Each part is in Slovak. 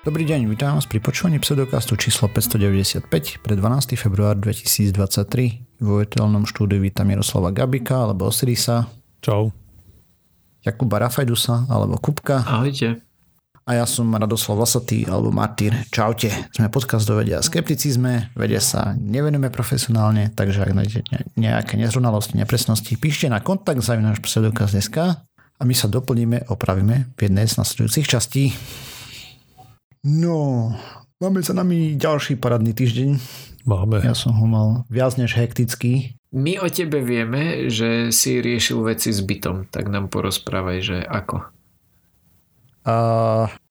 Dobrý deň, vítam vás pri počúvaní pseudokastu číslo 595 pre 12. február 2023. Vo virtuálnom štúdiu vítam Jaroslava Gabika alebo Osirisa. Čau. Jakuba Rafajdusa alebo Kupka. Ahojte. A ja som Radoslav Vlasatý alebo Martýr. Čaute. Sme podcast do vedia a skepticizme. Vedia sa nevenujeme profesionálne, takže ak nájdete nejaké nezrovnalosti, nepresnosti, píšte na kontakt náš pseudokaz.sk a my sa doplníme, opravíme v jednej z nasledujúcich častí. No, máme za nami ďalší paradný týždeň. Máme. Ja som ho mal viac než hektický. My o tebe vieme, že si riešil veci s bytom, tak nám porozprávaj, že ako. A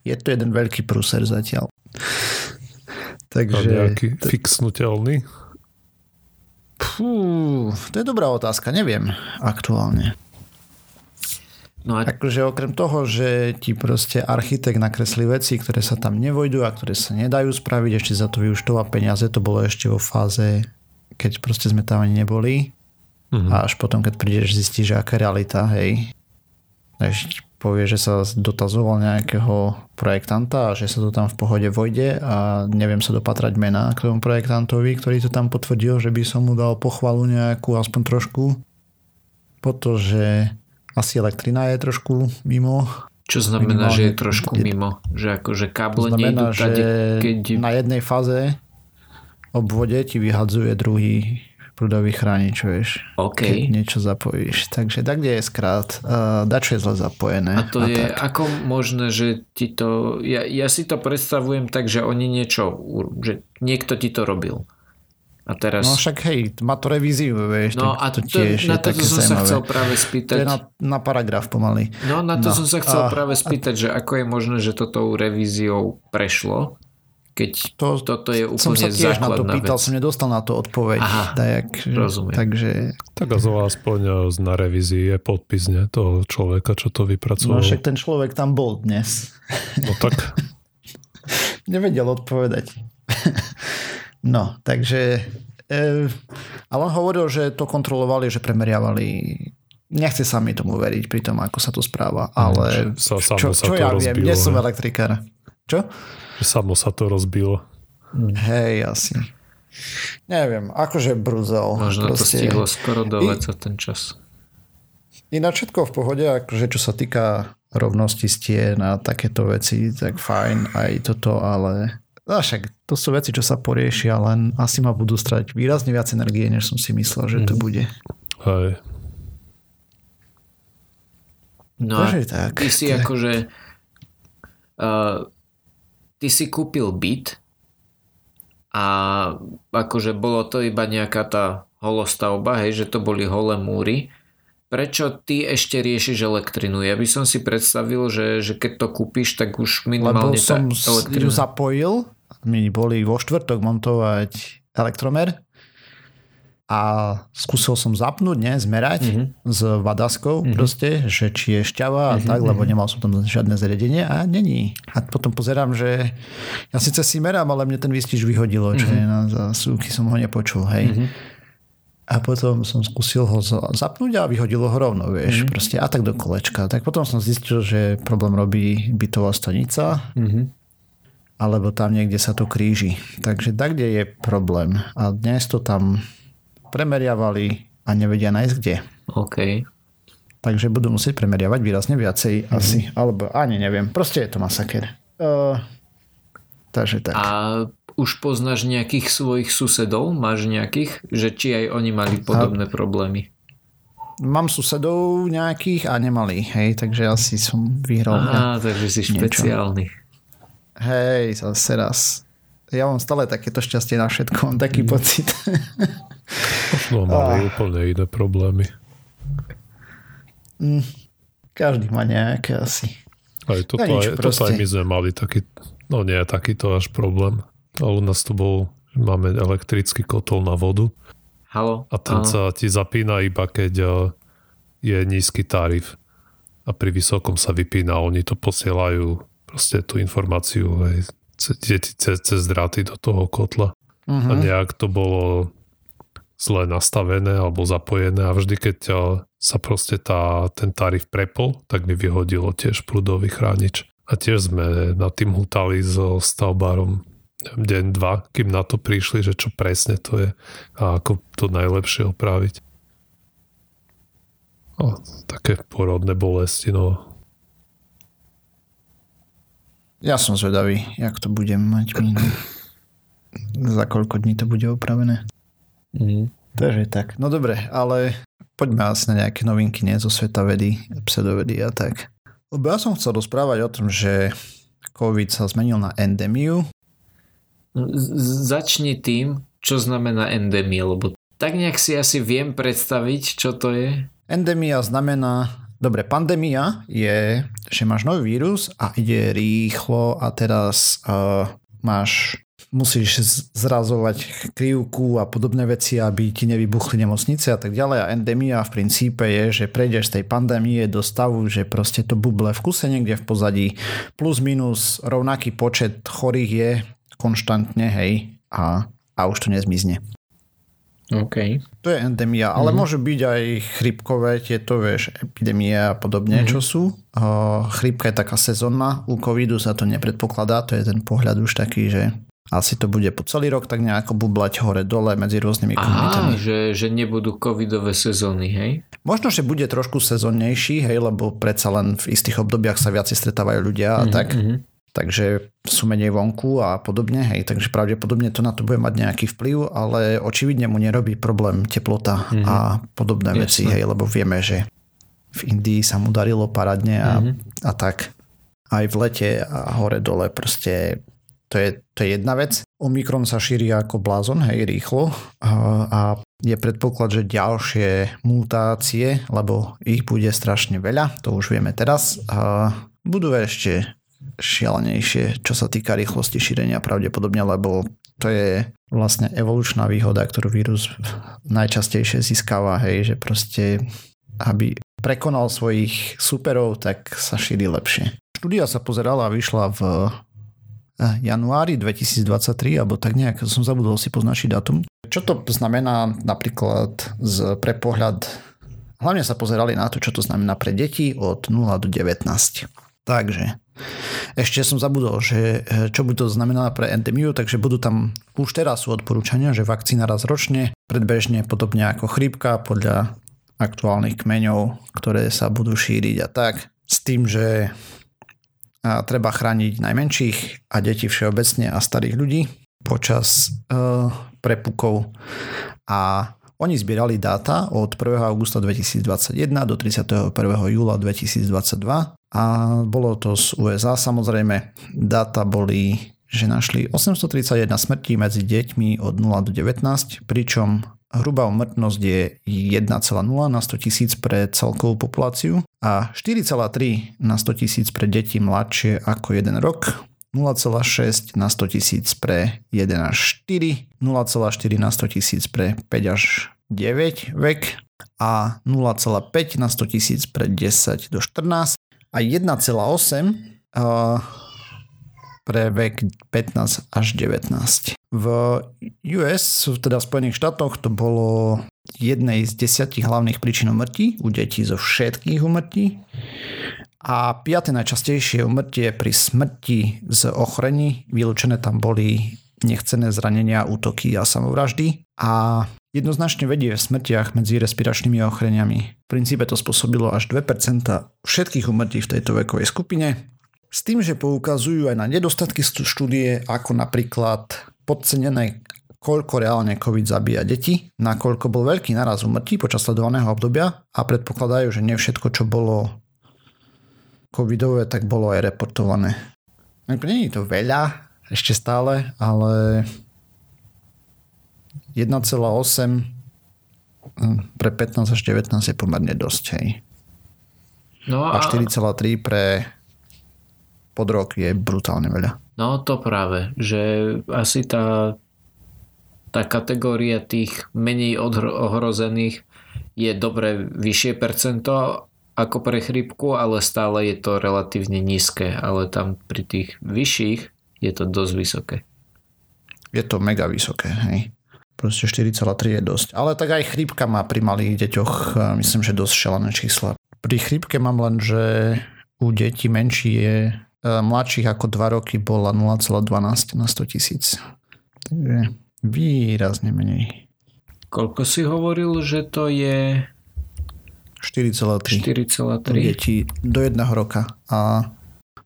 je to jeden veľký prúser zatiaľ. Takže... A nejaký t- fixnutelný? Fú, to je dobrá otázka, neviem aktuálne. No a... Akože okrem toho, že ti proste architekt nakreslí veci, ktoré sa tam nevojdu a ktoré sa nedajú spraviť, ešte za to vyuštová peniaze, to bolo ešte vo fáze, keď proste sme tam ani neboli. Uh-huh. A až potom, keď prídeš, zistíš, že aká realita, hej. Ešte povie, že sa dotazoval nejakého projektanta a že sa to tam v pohode vojde a neviem sa dopatrať mena k tomu projektantovi, ktorý to tam potvrdil, že by som mu dal pochvalu nejakú, aspoň trošku. Pretože asi elektrina je trošku mimo. Čo znamená, Minimálne, že je trošku je, mimo? Že akože káble znamená, nejdu tade, keď... na jednej fáze obvode ti vyhadzuje druhý prúdový chránič, vieš. OK. Keď niečo zapojíš. Takže tak, kde je skrát, uh, dačo je zle zapojené. A to a je tak. ako možné, že ti to... Ja, ja si to predstavujem tak, že oni niečo... Že niekto ti to robil. A teraz... No však hej, má to revíziu, vieš. No a to, tiež na to som zaujímavé. sa chcel práve spýtať. To je na, na paragraf pomaly. No na to no. som sa chcel a, práve spýtať, a... že ako je možné, že toto revíziou prešlo, keď to, toto je úplne som sa tiež na to pýtal, vec. som nedostal na to odpoveď. Aha, tak, rozumiem. Takže... Tak a aspoň e, na revízii je podpis ne, toho človeka, čo to vypracoval. No však ten človek tam bol dnes. No tak. Nevedel odpovedať. No, takže... E, ale on hovoril, že to kontrolovali, že premeriavali nechce sa mi tomu veriť pri tom, ako sa to správa, ale sa, čo, sa čo ja rozbilo, viem, nie som elektrikár. Čo? Samo sa to rozbilo. Hej, asi. Neviem, akože brúzel. Možno proste. to stihlo skoro do I, ten čas. Ináč všetko v pohode, akože čo sa týka rovnosti stien a takéto veci, tak fajn aj toto, ale No však to sú veci, čo sa poriešia, len asi ma budú strať výrazne viac energie, než som si myslel, že to mhm. bude. Hej. No Takže a tak. ty si tak. akože uh, ty si kúpil byt a akože bolo to iba nejaká tá holostavba, hej, že to boli holé múry. Prečo ty ešte riešiš elektrinu? Ja by som si predstavil, že, že keď to kúpiš, tak už minimálne Lebo som ju zapojil mi boli vo štvrtok montovať elektromer a skúsil som zapnúť, ne, zmerať mm-hmm. s vadaskou mm-hmm. proste, že či je šťava a mm-hmm. tak, lebo mhm. nemal som tam žiadne zariadenie a není. A potom pozerám, že ja síce si merám, ale mne ten výstiž vyhodilo, mm-hmm. že na zásuvky som ho nepočul, hej. Mm-hmm. A potom som skúsil ho zapnúť a vyhodilo ho rovno, vieš, mm-hmm. proste a tak do kolečka. Tak potom som zistil, že problém robí bytová stanica, mm-hmm alebo tam niekde sa to kríži. Takže tak, kde je problém. A dnes to tam premeriavali a nevedia nájsť kde. OK. Takže budú musieť premeriavať výrazne viacej mm-hmm. asi. Alebo ani neviem. Proste je to masaker. Uh, takže tak. A už poznáš nejakých svojich susedov? Máš nejakých? Že či aj oni mali podobné a... problémy? Mám susedov nejakých a nemali, hej, takže asi som vyhral. Aha, takže si špeciálny. Niečo. Hej, zase raz. Ja mám stále takéto šťastie na všetko, mám taký mm. pocit. Možno mali ah. úplne iné problémy. Mm, každý má nejaké asi. Aj toto, no nič, aj, toto aj my sme mali taký, no nie takýto až problém. Ale u nás to bol, máme elektrický kotol na vodu. Halo? A ten Halo. sa ti zapína iba keď eh, je nízky tarif. A pri vysokom sa vypína. Oni to posielajú proste tú informáciu aj cez, cez dráty do toho kotla. Uh-huh. A mhm. nejak to bolo zle nastavené alebo zapojené a vždy, keď sa proste tá, ten tarif prepol, tak mi vyhodilo tiež prúdový chránič. A tiež sme nad tým hutali so stavbárom deň, dva, kým na to prišli, že čo presne to je a ako to najlepšie opraviť. O, také porodné bolesti, no. Ja som zvedavý, jak to budem mať mínu. Za koľko dní to bude opravené. Mm. Takže tak. No dobre, ale poďme asi na nejaké novinky, nie zo sveta vedy, pseudovedy a tak. Lebo ja som chcel rozprávať o tom, že COVID sa zmenil na endemiu. Začni tým, čo znamená endemia, lebo tak nejak si asi viem predstaviť, čo to je. Endemia znamená, dobre, pandémia je, že máš nový vírus a ide rýchlo a teraz uh, máš musíš zrazovať krivku a podobné veci, aby ti nevybuchli nemocnice a tak ďalej. A endemia v princípe je, že prejdeš z tej pandémie do stavu, že proste to buble v kuse niekde v pozadí, plus minus rovnaký počet chorých je konštantne, hej, a, a už to nezmizne. OK. To je endemia, ale mm. môže byť aj chrypkové, tieto, vieš, epidémie a podobne, mm. čo sú. Uh, chrypka je taká sezónna, u covidu sa to nepredpokladá, to je ten pohľad už taký, že asi to bude po celý rok tak nejako bublať hore-dole medzi rôznymi komunitami. Aha, že, že nebudú covidové sezóny, hej? Možno, že bude trošku sezónnejší, hej, lebo predsa len v istých obdobiach sa viacej stretávajú ľudia a mm-hmm. tak. Takže sú menej vonku a podobne, hej, takže pravdepodobne to na to bude mať nejaký vplyv, ale očividne mu nerobí problém teplota mm-hmm. a podobné Jasne. veci, hej, lebo vieme, že v Indii sa mu darilo paradne a, mm-hmm. a tak aj v lete a hore dole proste to je, to je jedna vec. Omikron sa šíri ako blázon, hej, rýchlo a, a je predpoklad, že ďalšie mutácie, lebo ich bude strašne veľa, to už vieme teraz, a budú ešte šialenejšie, čo sa týka rýchlosti šírenia pravdepodobne, lebo to je vlastne evolučná výhoda, ktorú vírus najčastejšie získava, hej, že proste aby prekonal svojich superov, tak sa šíri lepšie. Štúdia sa pozerala a vyšla v januári 2023, alebo tak nejak, som zabudol si poznačiť datum. Čo to znamená napríklad z, pre pohľad, hlavne sa pozerali na to, čo to znamená pre deti od 0 do 19. Takže ešte som zabudol, že e, čo by to znamená pre endemiu, takže budú tam, už teraz sú odporúčania, že vakcína raz ročne, predbežne podobne ako chrípka podľa aktuálnych kmeňov, ktoré sa budú šíriť a tak. S tým, že treba chrániť najmenších a deti všeobecne a starých ľudí počas uh, prepukov a oni zbierali dáta od 1. augusta 2021 do 31. júla 2022 a bolo to z USA samozrejme. Dáta boli, že našli 831 smrtí medzi deťmi od 0 do 19, pričom Hrubá umrtnosť je 1,0 na 100 tisíc pre celkovú populáciu a 4,3 na 100 tisíc pre deti mladšie ako 1 rok, 0,6 na 100 tisíc pre 1 až 4, 0,4 na 100 tisíc pre 5 až 9 vek a 0,5 na 100 tisíc pre 10 do 14 a 1,8 pre vek 15 až 19. V US, teda v Spojených štátoch, to bolo jednej z desiatich hlavných príčin umrtí u detí zo všetkých umrtí. A piaté najčastejšie umrtie pri smrti z ochorení, vylúčené tam boli nechcené zranenia, útoky a samovraždy. A jednoznačne vedie v smrtiach medzi respiračnými ochoreniami. V princípe to spôsobilo až 2% všetkých umrtí v tejto vekovej skupine s tým, že poukazujú aj na nedostatky štúdie, ako napríklad podcenené koľko reálne COVID zabíja deti, nakoľko bol veľký naraz umrtí počas sledovaného obdobia a predpokladajú, že nie všetko, čo bolo covidové, tak bolo aj reportované. Nie je to veľa, ešte stále, ale 1,8 hm, pre 15 až 19 je pomerne dosť, hej. No a... a 4,3 pre pod rok je brutálne veľa. No to práve, že asi tá, tá kategória tých menej ohrozených je dobre vyššie percento ako pre chrípku, ale stále je to relatívne nízke, ale tam pri tých vyšších je to dosť vysoké. Je to mega vysoké, hej. Proste 4,3 je dosť. Ale tak aj chrípka má pri malých deťoch, myslím, že dosť šelené čísla. Pri chrípke mám len, že u detí menší je mladších ako 2 roky bola 0,12 na 100 tisíc. Takže výrazne menej. Koľko si hovoril, že to je? 4,3. 4,3. Deti do jedného roka a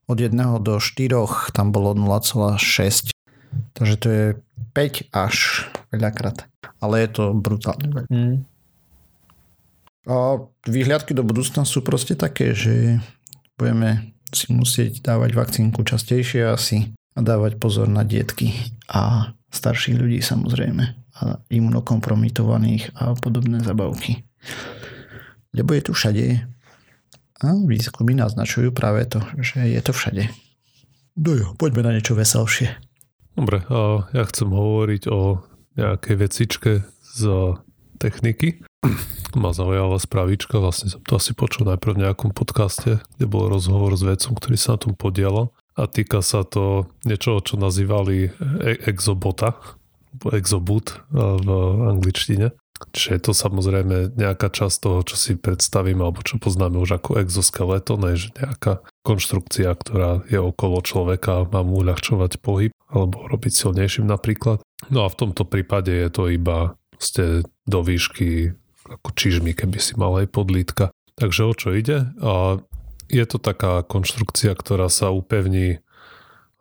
od jedného do 4 tam bolo 0,6. Takže to je 5 až veľakrát. Ale je to brutálne. Mm. A výhľadky do budúcna sú proste také, že budeme si musieť dávať vakcínku častejšie asi a dávať pozor na dietky a starších ľudí samozrejme a imunokompromitovaných a podobné zabavky. Lebo je tu všade a výskumy naznačujú práve to, že je to všade. No jo, poďme na niečo veselšie. Dobre, ja chcem hovoriť o nejakej vecičke z techniky. Ma zaujala spravička, vlastne som to asi počul najprv v nejakom podcaste, kde bol rozhovor s vedcom, ktorý sa na tom podielal a týka sa to niečoho, čo nazývali e- exobota, exobut v angličtine. Čiže je to samozrejme nejaká časť toho, čo si predstavíme, alebo čo poznáme už ako exoskeleton, je nejaká konštrukcia, ktorá je okolo človeka a má mu uľahčovať pohyb, alebo robiť silnejším napríklad. No a v tomto prípade je to iba ste do výšky ako čižmy, keby si mal aj podlítka. Takže o čo ide? A je to taká konštrukcia, ktorá sa upevní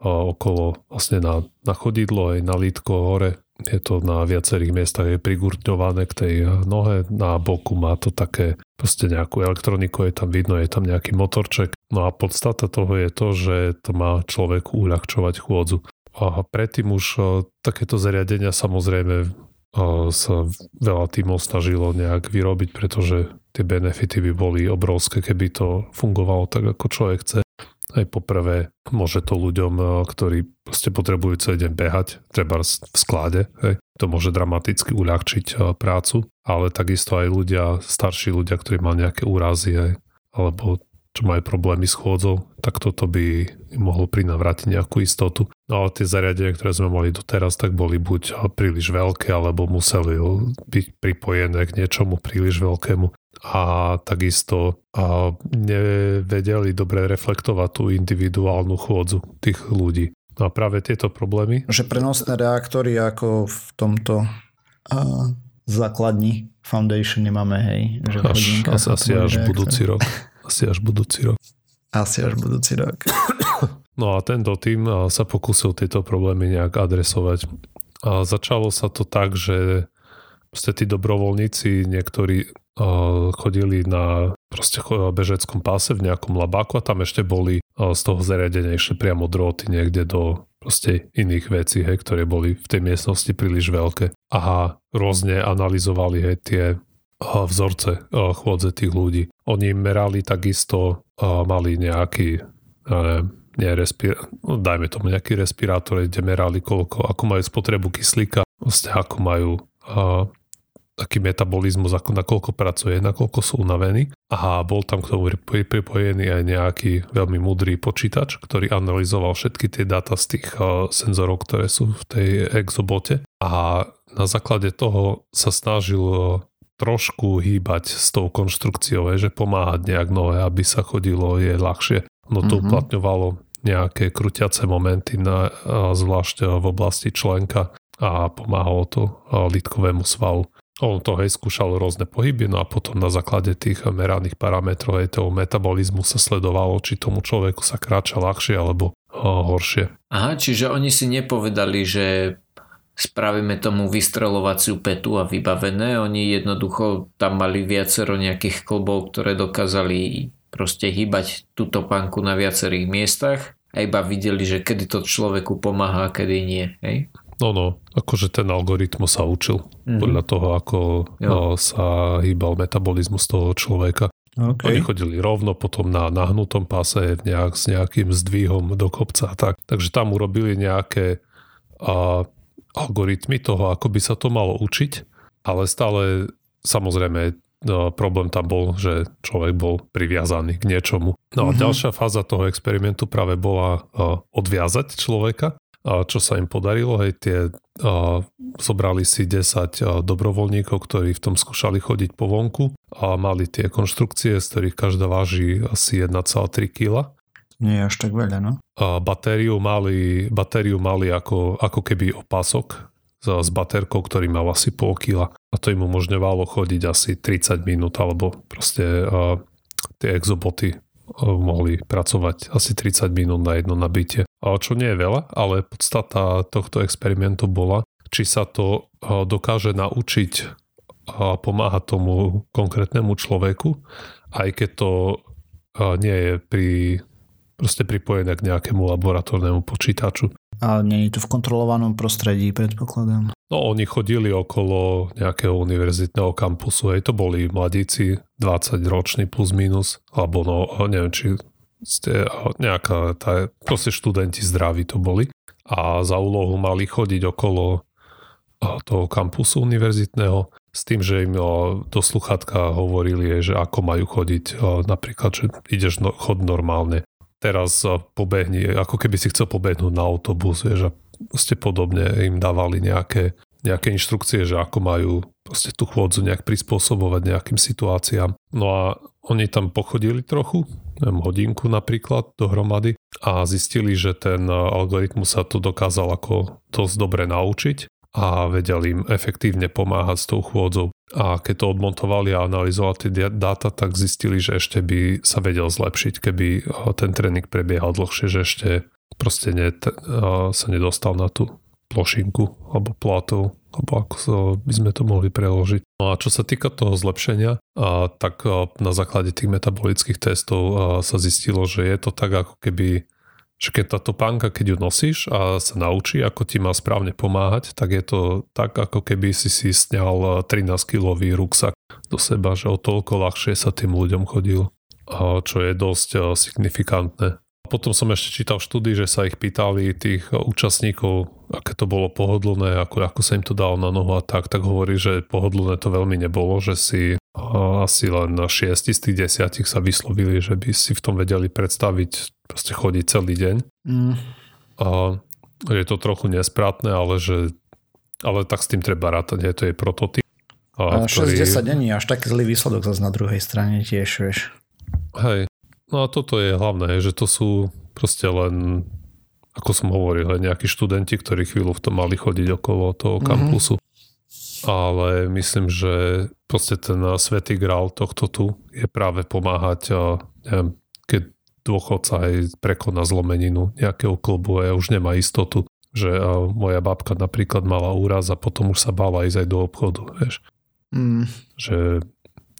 okolo vlastne na, na chodidlo aj na lítko hore. Je to na viacerých miestach je prigurtňované k tej nohe. Na boku má to také proste nejakú elektroniku, je tam vidno, je tam nejaký motorček. No a podstata toho je to, že to má človeku uľahčovať chôdzu. A predtým už takéto zariadenia samozrejme sa veľa tímov snažilo nejak vyrobiť, pretože tie benefity by boli obrovské, keby to fungovalo tak, ako človek chce. Aj poprvé môže to ľuďom, eh, ktorí proste potrebujú celý deň behať, treba v sklade, hej. to môže dramaticky uľahčiť prácu, ale takisto aj ľudia, starší ľudia, ktorí majú nejaké úrazy, hej, alebo čo majú problémy s chôdzou, tak toto by mohlo prinavrátiť nejakú istotu. No ale tie zariadenia, ktoré sme mali doteraz, tak boli buď príliš veľké, alebo museli byť pripojené k niečomu príliš veľkému a takisto a nevedeli dobre reflektovať tú individuálnu chôdzu tých ľudí. No a práve tieto problémy... Že prenosné reaktory ako v tomto a, základni Foundation nemáme, hej. Že až, asi, asi až reaktor. budúci rok. Asi až budúci rok. Asi až budúci rok. No a tento tým sa pokúsil tieto problémy nejak adresovať. A začalo sa to tak, že proste tí dobrovoľníci, niektorí chodili na proste bežeckom páse v nejakom labáku a tam ešte boli z toho zariadenia ešte priamo drôty niekde do proste iných vecí, hej, ktoré boli v tej miestnosti príliš veľké. A rôzne analyzovali hej, tie vzorce chôdze tých ľudí. Oni merali takisto, mali nejaký, neviem, nie respir- no, dajme tomu nejaký respirátor, kde merali koľko, ako majú spotrebu kyslíka, vlastne ako majú taký metabolizmus, ako nakoľko pracuje, nakoľko sú unavení. A bol tam k tomu pripojený aj nejaký veľmi mudrý počítač, ktorý analyzoval všetky tie dáta z tých senzorov, ktoré sú v tej exobote. A na základe toho sa snažil trošku hýbať s tou konštrukciou, že pomáhať nejak nové, aby sa chodilo je ľahšie. No to mm-hmm. uplatňovalo nejaké krutiace momenty, na, zvlášť v oblasti členka a pomáhalo to litkovému svalu. On to hej skúšal rôzne pohyby, no a potom na základe tých meraných parametrov aj toho metabolizmu sa sledovalo, či tomu človeku sa kráča ľahšie alebo horšie. Aha, čiže oni si nepovedali, že spravíme tomu vystrelovaciu petu a vybavené. Oni jednoducho tam mali viacero nejakých klbov, ktoré dokázali proste hýbať túto panku na viacerých miestach a iba videli, že kedy to človeku pomáha a kedy nie. Hej? No no, akože ten algoritmus sa učil mm-hmm. podľa toho, ako jo. sa hýbal metabolizmus toho človeka. Okay. Oni chodili rovno potom na nahnutom páse nejak, s nejakým zdvihom do kopca a tak. Takže tam urobili nejaké a, algoritmy toho, ako by sa to malo učiť, ale stále samozrejme no, problém tam bol, že človek bol priviazaný k niečomu. No a mm-hmm. ďalšia fáza toho experimentu práve bola a, odviazať človeka čo sa im podarilo. Hej, tie, a, zobrali si 10 a, dobrovoľníkov, ktorí v tom skúšali chodiť po vonku a mali tie konštrukcie, z ktorých každá váži asi 1,3 kg. Nie až tak veľa, no. A batériu mali, batériu mali ako, ako keby opasok s, baterkou, ktorý mal asi pol kila. A to im umožňovalo chodiť asi 30 minút, alebo proste a, tie exoboty a, mohli pracovať asi 30 minút na jedno nabitie. A čo nie je veľa, ale podstata tohto experimentu bola, či sa to dokáže naučiť a pomáhať tomu konkrétnemu človeku, aj keď to nie je pri, proste pripojené k nejakému laboratórnemu počítaču. Ale nie je to v kontrolovanom prostredí, predpokladám. No oni chodili okolo nejakého univerzitného kampusu, aj to boli mladíci, 20 roční plus minus, alebo no, neviem, či ste nejaká, tá, proste študenti zdraví to boli. A za úlohu mali chodiť okolo toho kampusu univerzitného s tým, že im do sluchatka hovorili, že ako majú chodiť. Napríklad, že ideš no, chod normálne. Teraz pobehni, ako keby si chcel pobehnúť na autobus, vieš, a ste podobne im dávali nejaké, nejaké inštrukcie, že ako majú proste tú chôdzu nejak prispôsobovať nejakým situáciám. No a oni tam pochodili trochu, neviem, hodinku napríklad dohromady a zistili, že ten algoritmus sa to dokázal ako dosť dobre naučiť a vedeli im efektívne pomáhať s tou chôdzou. A keď to odmontovali a analyzovali tie dáta, tak zistili, že ešte by sa vedel zlepšiť, keby ten tréning prebiehal dlhšie, že ešte proste ne, sa nedostal na tú plošinku alebo platov, alebo ako sa, by sme to mohli preložiť. No a čo sa týka toho zlepšenia, a, tak a, na základe tých metabolických testov sa zistilo, že je to tak ako keby že keď táto pánka, keď ju nosíš a sa naučí, ako ti má správne pomáhať, tak je to tak, ako keby si si sňal 13-kilový ruksak do seba, že o toľko ľahšie sa tým ľuďom chodil, čo je dosť eh, signifikantné. Potom som ešte čítal v štúdii, že sa ich pýtali tých účastníkov, aké to bolo pohodlné, ako, ako sa im to dalo na nohu a tak, tak hovorí, že pohodlné to veľmi nebolo, že si asi len 6 z tých 10 sa vyslovili, že by si v tom vedeli predstaviť proste chodiť celý deň. Mm. A je to trochu nesprátne, ale že ale tak s tým treba rátať, je to je prototyp. A, a ktorý... 60 není až taký zlý výsledok zase na druhej strane tiež, vieš. Hej, no a toto je hlavné, že to sú proste len, ako som hovoril, len nejakí študenti, ktorí chvíľu v tom mali chodiť okolo toho mhm. kampusu. Ale myslím, že proste ten svetý grál tohto tu je práve pomáhať, neviem, keď dôchodca aj prekoná zlomeninu nejakého klubu a už nemá istotu, že moja babka napríklad mala úraz a potom už sa bála ísť aj do obchodu, vieš. Mm. Že,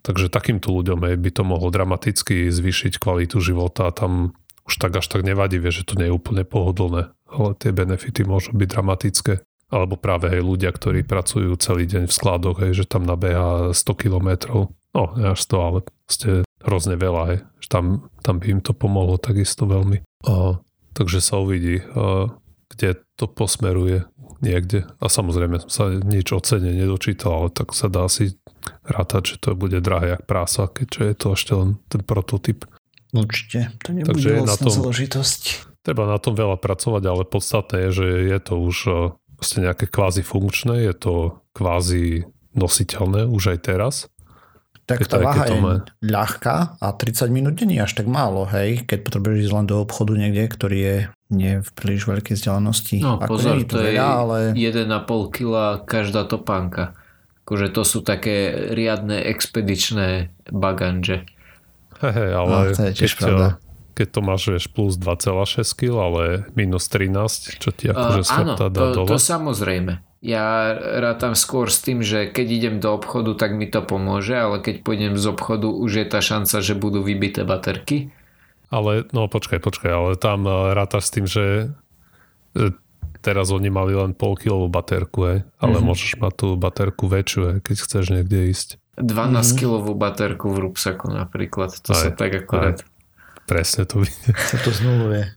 takže takýmto ľuďom by to mohlo dramaticky zvýšiť kvalitu života a tam už tak až tak nevadí, vieš, že to nie je úplne pohodlné, ale tie benefity môžu byť dramatické. Alebo práve aj ľudia, ktorí pracujú celý deň v skladoch, hej, že tam nabeha 100 kilometrov, no až 100, ale ste hrozne veľa, hej. Tam, tam by im to pomohlo takisto veľmi. A, takže sa uvidí, a, kde to posmeruje niekde. A samozrejme sa nič o cene nedočítal, ale tak sa dá si rátať, že to bude drahé jak prása, keďže je to ešte len ten prototyp. Určite, to nebude Takže vlastná na tom, zložitosť. Treba na tom veľa pracovať, ale podstatné je, že je to už vlastne nejaké kvázi funkčné, je to kvázi nositeľné už aj teraz tak tá váha je má... ľahká a 30 minút nie je až tak málo, hej, keď potrebuješ ísť len do obchodu niekde, ktorý je nie v príliš veľkej vzdialenosti. No Ako pozor, to, to veľa, je ale... 1,5 kg každá topánka. Akože to sú také riadne expedičné baganže. Hej, ale no, to je tiež keď, pravda. Keď to máš vieš, plus 2,6 kg, ale minus 13, čo ti akože uh, áno, dá to, dole? to samozrejme. Ja rátam skôr s tým, že keď idem do obchodu, tak mi to pomôže, ale keď pôjdem z obchodu, už je tá šanca, že budú vybité baterky. Ale, no počkaj, počkaj, ale tam eh, rátaš s tým, že teraz oni mali len pol kilovú baterku, hej, ale mm-hmm. môžeš mať tú baterku väčšiu, hej, keď chceš niekde ísť. 12 mm-hmm. kilovú baterku v rúbsaku napríklad, to aj, sa tak akorát... Aj. Presne to vidie. Sa to znovu je.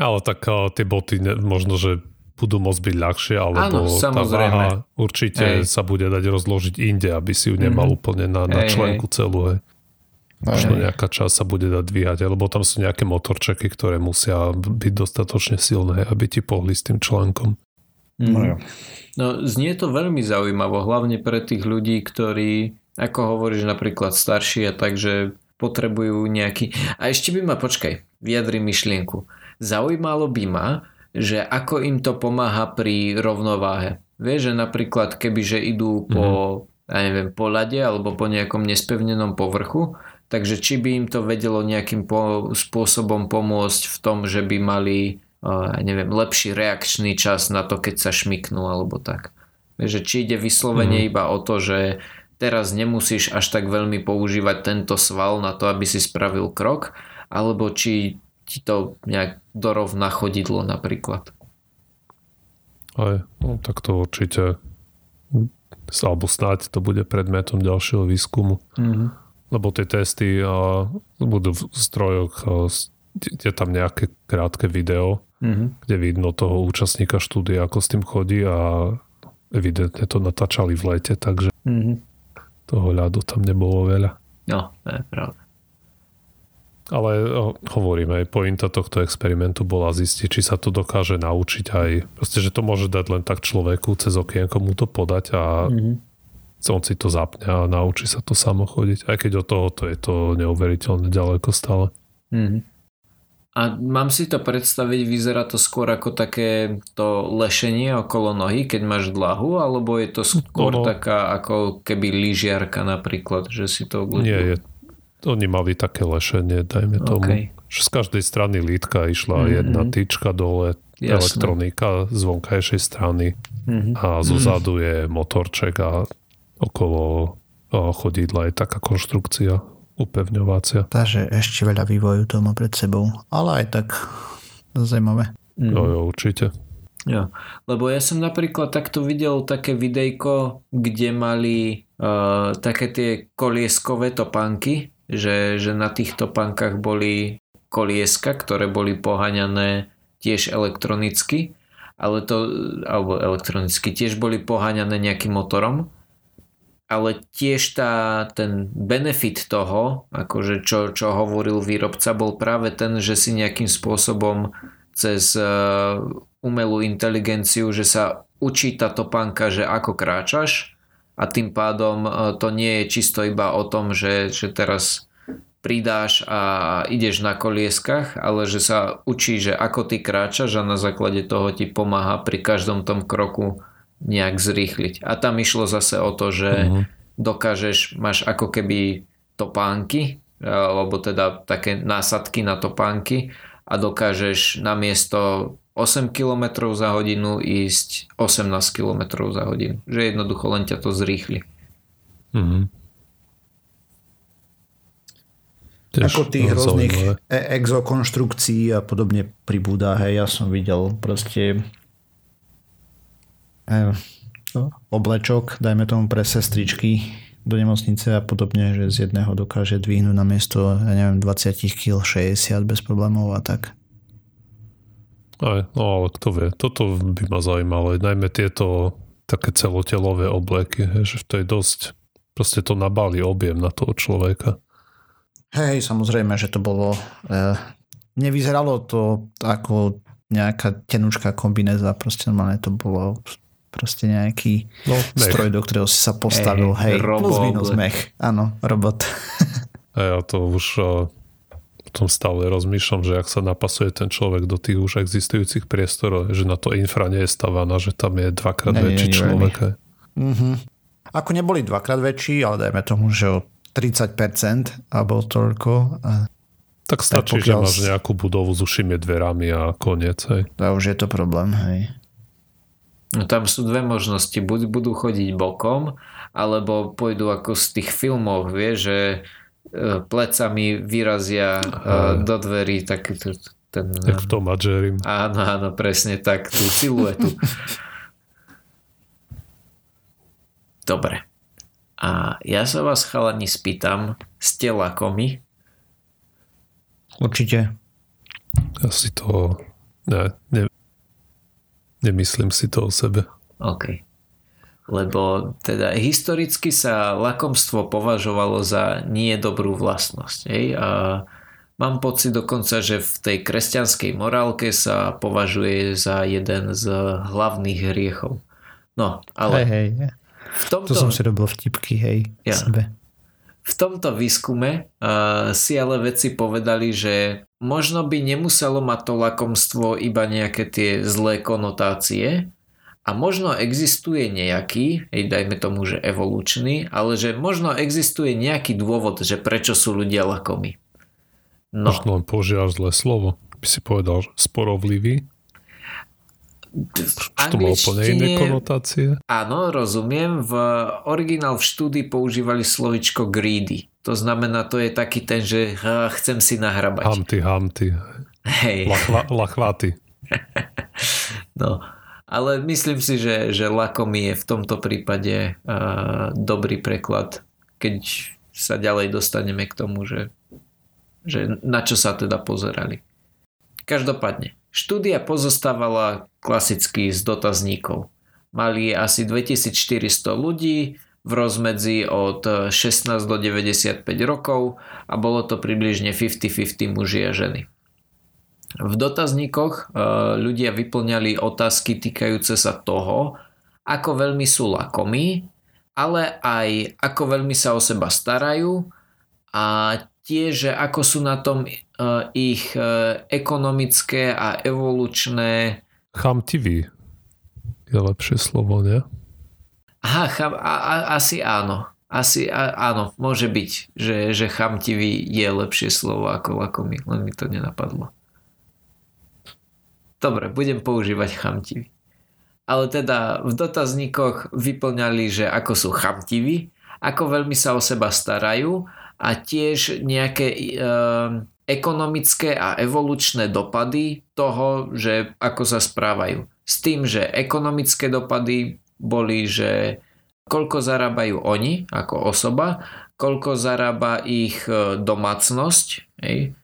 ale tak uh, tie boty, ne, možno, že budú môcť byť ľahšie, alebo Áno, tá váha určite Hej. sa bude dať rozložiť inde, aby si ju nemal mm. úplne na, na členku celú. Hej. Možno nejaká časť sa bude dať dvíhať, lebo tam sú nejaké motorčeky, ktoré musia byť dostatočne silné, aby ti pohli s tým článkom. Mm. No, no znie to veľmi zaujímavo, hlavne pre tých ľudí, ktorí, ako hovoríš napríklad starší a tak, že potrebujú nejaký... A ešte by ma, počkaj, vyjadri myšlienku. Zaujímalo by ma, že ako im to pomáha pri rovnováhe. Vieš, že napríklad keby, že idú po, mm-hmm. ja neviem, po ľade alebo po nejakom nespevnenom povrchu, takže či by im to vedelo nejakým po, spôsobom pomôcť v tom, že by mali, uh, neviem, lepší reakčný čas na to, keď sa šmiknú alebo tak. Vieš, že či ide vyslovene mm-hmm. iba o to, že teraz nemusíš až tak veľmi používať tento sval na to, aby si spravil krok, alebo či ti to nejak dorovná chodidlo napríklad. Aj, no, tak to určite alebo snáď to bude predmetom ďalšieho výskumu. Mm-hmm. Lebo tie testy a, budú v strojoch, a, je tam nejaké krátke video, mm-hmm. kde vidno toho účastníka štúdia, ako s tým chodí a evidentne to natáčali v lete, takže mm-hmm. Toho ľadu tam nebolo veľa. No, to je pravda. Ale hovoríme, aj pointa tohto experimentu bola zistiť, či sa to dokáže naučiť aj, proste, že to môže dať len tak človeku cez okienko mu to podať a mm-hmm. on si to zapne a naučí sa to samo chodiť. Aj keď od toho to je to neuveriteľne ďaleko stále. Mm-hmm. A mám si to predstaviť, vyzerá to skôr ako také to lešenie okolo nohy, keď máš dlahu, alebo je to skôr no, no. taká ako keby lyžiarka napríklad, že si to... Nie, je, oni mali také lešenie, dajme tomu. Okay. Že z každej strany lítka išla mm-hmm. jedna tyčka dole, Jasne. elektronika z vonkajšej strany mm-hmm. a zo zadu je motorček a okolo chodidla je taká konštrukcia upevňovacia. Takže ešte veľa vývoju to má pred sebou, ale aj tak zaujímavé. Mm. Jo, jo, určite. Jo. Lebo ja som napríklad takto videl také videjko, kde mali uh, také tie kolieskové topánky, že, že na týchto pankách boli kolieska, ktoré boli poháňané tiež elektronicky, ale to, alebo elektronicky, tiež boli poháňané nejakým motorom, ale tiež tá, ten benefit toho, akože čo, čo hovoril výrobca, bol práve ten, že si nejakým spôsobom cez uh, umelú inteligenciu, že sa učí tá topánka, že ako kráčaš a tým pádom e, to nie je čisto iba o tom, že, že teraz pridáš a ideš na kolieskach, ale že sa učí, že ako ty kráčaš a na základe toho ti pomáha pri každom tom kroku nejak zrýchliť. A tam išlo zase o to, že uh-huh. dokážeš, máš ako keby topánky, alebo teda také násadky na topánky a dokážeš namiesto 8 km za hodinu ísť 18 km za hodinu. Že jednoducho len ťa to zrýchli. Mm-hmm. Ako tých rôznych e- exokonštrukcií a podobne pribúda. Hej, ja som videl proste e, oblečok, dajme tomu pre sestričky do nemocnice a podobne, že z jedného dokáže dvihnúť na miesto, ja neviem, 20 kg 60 bez problémov a tak. Aj, no ale kto vie, toto by ma zaujímalo, najmä tieto také celotelové obleky, že to je dosť, proste to nabali objem na toho človeka. Hej, samozrejme, že to bolo, eh, nevyzeralo to ako nejaká tenučká kombinéza, proste normálne to bolo proste nejaký no, stroj, do ktorého si sa postavil, hej, hej plus minus mech, áno, robot. A ja to už uh, tom stále rozmýšľam, že ak sa napasuje ten človek do tých už existujúcich priestorov, že na to infra nie je stavaná, že tam je dvakrát nie, väčší človek. Mm-hmm. Ako neboli dvakrát väčší, ale dajme tomu, že o 30% alebo toľko. Tak stačí, tak pokiaľ... že máš nejakú budovu s ušimi dverami a koniec. Hej. A už je to problém, hej. No tam sú dve možnosti. Buď budú chodiť bokom, alebo pôjdu ako z tých filmov, vie, že E, plecami vyrazia Aha. E, do dverí tak ten... Jak v tom Jerry. Áno, áno, presne tak, tú siluetu. Dobre. A ja sa vás chalani spýtam, ste lakomi? Určite. Ja si to... Ne, ne, nemyslím si to o sebe. OK lebo teda historicky sa lakomstvo považovalo za nie dobrú vlastnosť. Hej? A mám pocit dokonca, že v tej kresťanskej morálke sa považuje za jeden z hlavných hriechov. No, ale... Hej, hej. V tomto... To som si robil vtipky, hej, ja. sebe. V tomto výskume uh, si ale vedci povedali, že možno by nemuselo mať to lakomstvo iba nejaké tie zlé konotácie a možno existuje nejaký, hej, dajme tomu, že evolučný, ale že možno existuje nejaký dôvod, že prečo sú ľudia lakomí. No. Možno len používaš zlé slovo. By si povedal, sporovlivý. Čo to má úplne iné konotácie? Áno, rozumiem. V originál v štúdii používali slovičko greedy. To znamená, to je taký ten, že chcem si nahrabať. Hamty, hamty. Hej. Lachva, lachváty. no, ale myslím si, že, že lakomý je v tomto prípade uh, dobrý preklad, keď sa ďalej dostaneme k tomu, že, že na čo sa teda pozerali. Každopádne, štúdia pozostávala klasicky z dotazníkov. Mali asi 2400 ľudí v rozmedzi od 16 do 95 rokov a bolo to približne 50-50 muži a ženy. V dotazníkoch e, ľudia vyplňali otázky týkajúce sa toho, ako veľmi sú lakomí, ale aj ako veľmi sa o seba starajú a tiež, ako sú na tom e, ich e, ekonomické a evolučné... Chamtivý je lepšie slovo, nie? Aha, cham, a, a, asi áno. Asi a, áno, môže byť, že, že chamtivý je lepšie slovo ako lakomý, len mi to nenapadlo. Dobre, budem používať chamtivý. Ale teda v dotazníkoch vyplňali, že ako sú chamtiví, ako veľmi sa o seba starajú a tiež nejaké e, ekonomické a evolučné dopady toho, že ako sa správajú. S tým, že ekonomické dopady boli, že koľko zarábajú oni ako osoba, koľko zarába ich e, domácnosť hej?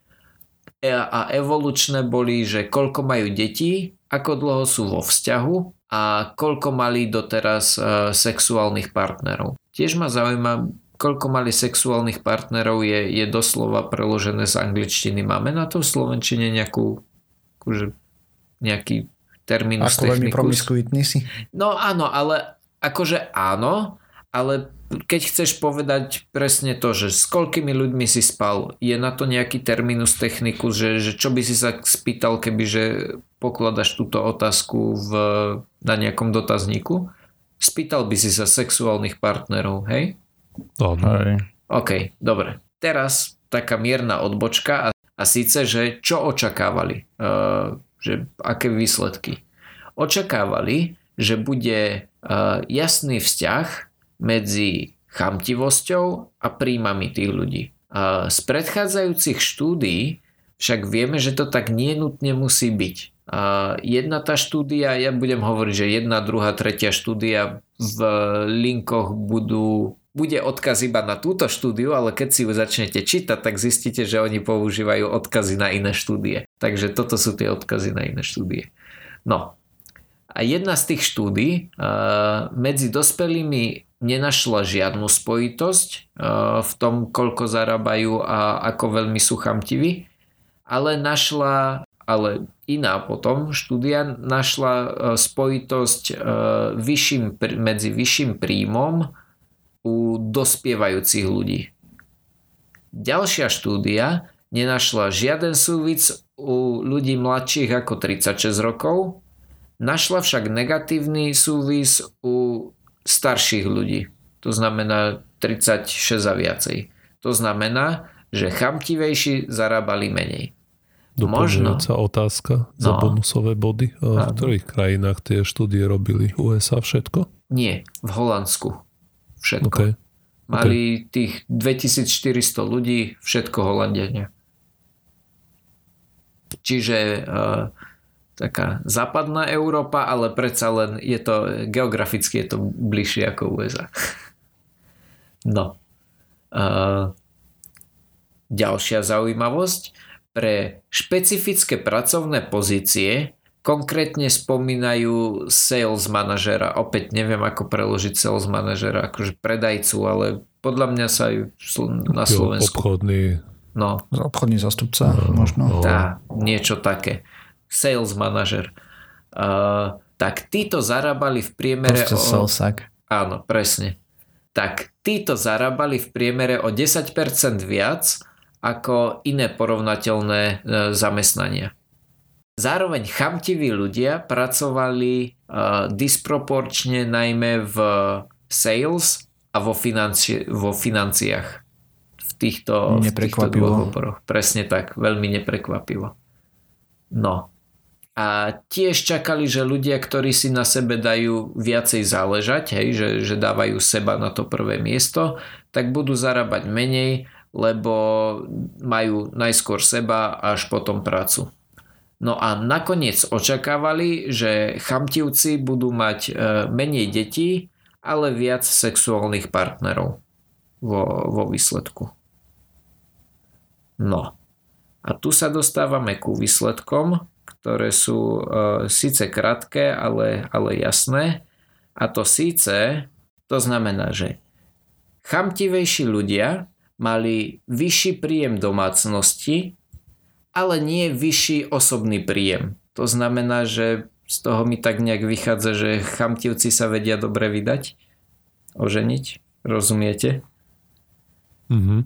E, a evolučné boli, že koľko majú detí, ako dlho sú vo vzťahu a koľko mali doteraz e, sexuálnych partnerov. Tiež ma zaujíma, koľko mali sexuálnych partnerov je, je doslova preložené z angličtiny. Máme na to v Slovenčine nejakú, akože, nejaký terminus Ako veľmi promiskuitný si? No áno, ale akože áno, ale keď chceš povedať presne to, že s koľkými ľuďmi si spal, je na to nejaký terminus technicus, že, že čo by si sa spýtal, keby že pokladaš túto otázku v, na nejakom dotazníku? Spýtal by si sa sexuálnych partnerov, hej? Dobre. OK, dobre. Teraz taká mierna odbočka a, a síce, že čo očakávali? Uh, že aké výsledky? Očakávali, že bude uh, jasný vzťah medzi chamtivosťou a príjmami tých ľudí. Uh, z predchádzajúcich štúdií však vieme, že to tak nie nutne musí byť. Uh, jedna tá štúdia, ja budem hovoriť, že jedna, druhá, tretia štúdia v linkoch budú bude odkaz iba na túto štúdiu, ale keď si ju začnete čítať, tak zistíte, že oni používajú odkazy na iné štúdie. Takže toto sú tie odkazy na iné štúdie. No. A jedna z tých štúdí uh, medzi dospelými nenašla žiadnu spojitosť uh, v tom, koľko zarábajú a ako veľmi sú chamtiví, ale našla, ale iná potom štúdia našla uh, spojitosť vyšším, medzi vyšším príjmom u dospievajúcich ľudí. Ďalšia štúdia nenašla žiaden súvis u ľudí mladších ako 36 rokov, našla však negatívny súvis u starších ľudí, to znamená 36 a viacej. To znamená, že chamtivejší zarábali menej. Doplňujúca otázka no. za bonusové body. A v ktorých krajinách tie štúdie robili? USA všetko? Nie, v Holandsku všetko. Okay. Mali okay. tých 2400 ľudí, všetko Holandiania. Čiže uh, taká západná Európa, ale predsa len je to geograficky je to bližšie ako USA. No. Uh, ďalšia zaujímavosť. Pre špecifické pracovné pozície konkrétne spomínajú sales manažera. Opäť neviem, ako preložiť sales manažera, akože predajcu, ale podľa mňa sa aj na Slovensku... Obchodný... No. Obchodný zastupca, no, možno. No. Tá, niečo také. Sales manažer. Uh, tak títo zarábali v priemere... Proste o... Áno, presne. tak títo zarábali v priemere o 10% viac ako iné porovnateľné e, zamestnania. Zároveň chamtiví ľudia pracovali uh, disproporčne najmä v sales a vo, financi- vo financiách v týchto, v týchto dvoch oboroch. Presne tak, veľmi neprekvapivo. No. A tiež čakali, že ľudia, ktorí si na sebe dajú viacej záležať, hej, že, že dávajú seba na to prvé miesto, tak budú zarábať menej, lebo majú najskôr seba až potom prácu. No a nakoniec očakávali, že chamtivci budú mať e, menej detí, ale viac sexuálnych partnerov vo, vo výsledku. No. A tu sa dostávame ku výsledkom, ktoré sú e, síce krátke, ale, ale jasné. A to síce, to znamená, že chamtivejší ľudia mali vyšší príjem domácnosti ale nie vyšší osobný príjem. To znamená, že z toho mi tak nejak vychádza, že chamtivci sa vedia dobre vydať, oženiť, rozumiete? Mm-hmm.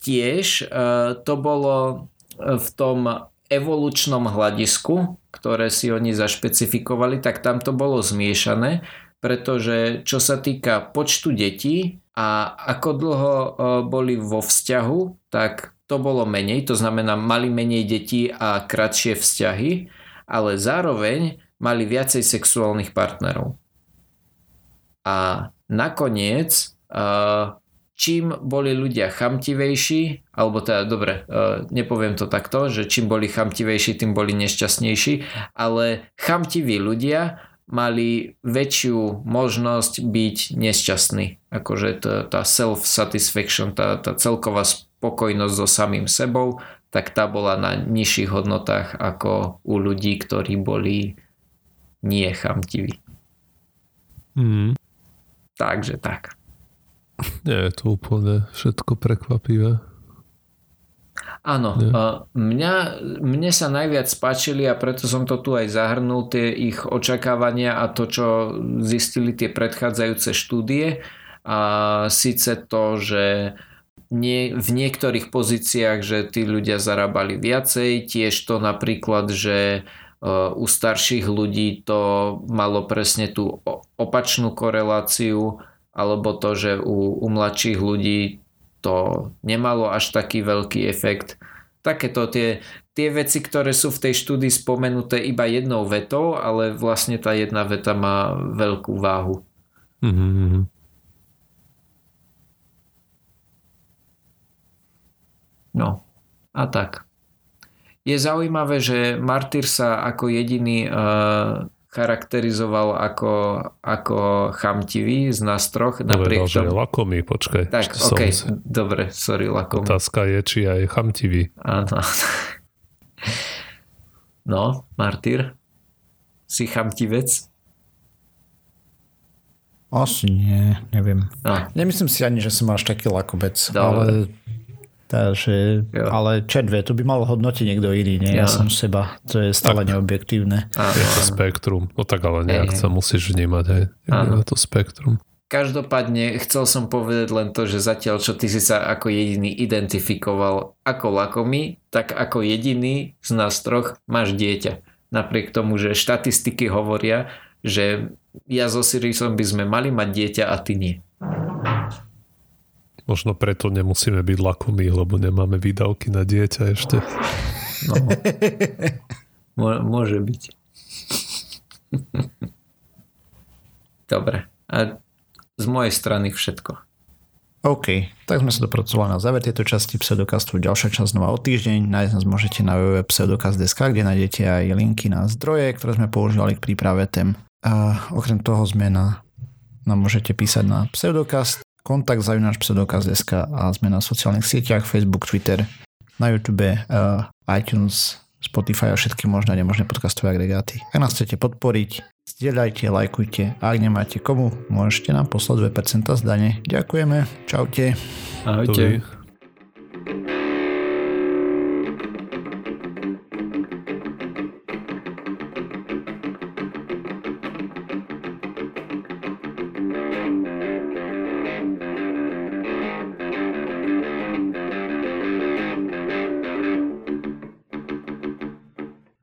Tiež uh, to bolo v tom evolučnom hľadisku, ktoré si oni zašpecifikovali, tak tam to bolo zmiešané, pretože čo sa týka počtu detí a ako dlho uh, boli vo vzťahu, tak to bolo menej, to znamená mali menej detí a kratšie vzťahy, ale zároveň mali viacej sexuálnych partnerov. A nakoniec, čím boli ľudia chamtivejší, alebo teda dobre, nepoviem to takto, že čím boli chamtivejší, tým boli nešťastnejší, ale chamtiví ľudia mali väčšiu možnosť byť nešťastní. Akože tá, self-satisfaction, tá, tá celková spokojnosť so samým sebou, tak tá bola na nižších hodnotách ako u ľudí, ktorí boli nie chamtiví. Mm. Takže tak. Nie je to úplne všetko prekvapivé. Áno, mňa, mne sa najviac páčili a preto som to tu aj zahrnul, tie ich očakávania a to, čo zistili tie predchádzajúce štúdie. A síce to, že nie, v niektorých pozíciách, že tí ľudia zarábali viacej, tiež to napríklad, že e, u starších ľudí to malo presne tú opačnú koreláciu, alebo to, že u, u mladších ľudí to nemalo až taký veľký efekt. Takéto tie, tie veci, ktoré sú v tej štúdii spomenuté iba jednou vetou, ale vlastne tá jedna veta má veľkú váhu. Mm-hmm. No a tak. Je zaujímavé, že Martyr sa ako jediný uh, charakterizoval ako, ako chamtivý z nás troch. Napriek Povedal, že lakomý, počkaj. Tak, ok, som... dobre, sorry, lakomý. Otázka je, či aj chamtivý. Áno. No, Martyr, si chamtivec? Asi nie, neviem. No. Nemyslím si ani, že som až taký lakobec, Dobre. ale Takže, jo. ale červe, to by mal hodnotiť niekto iný, nie? Ja, ja som seba, to je stále tak, neobjektívne. Je to spektrum, no tak ale nejak sa musíš vnímať aj na to spektrum. Každopádne chcel som povedať len to, že zatiaľ čo ty si sa ako jediný identifikoval ako lakomý, tak ako jediný z nás troch máš dieťa. Napriek tomu, že štatistiky hovoria, že ja so Sirisom by sme mali mať dieťa a ty nie. Možno preto nemusíme byť lakomí, lebo nemáme výdavky na dieťa ešte. No. Môže byť. Dobre. A z mojej strany všetko. OK, tak sme sa dopracovali na záver tejto časti Pseudokastu. Ďalšia časť znova o týždeň. Nájsť nás môžete na www.pseudokast.sk, kde nájdete aj linky na zdroje, ktoré sme používali k príprave tém. A okrem toho sme na, nám môžete písať na pseudokast kontakt zavináč pseudokaz.sk a sme na sociálnych sieťach Facebook, Twitter, na YouTube, uh, iTunes, Spotify a všetky možné a nemožné podcastové agregáty. Ak nás chcete podporiť, zdieľajte, lajkujte a ak nemáte komu, môžete nám poslať 2% zdane. Ďakujeme, čaute. Ahojte.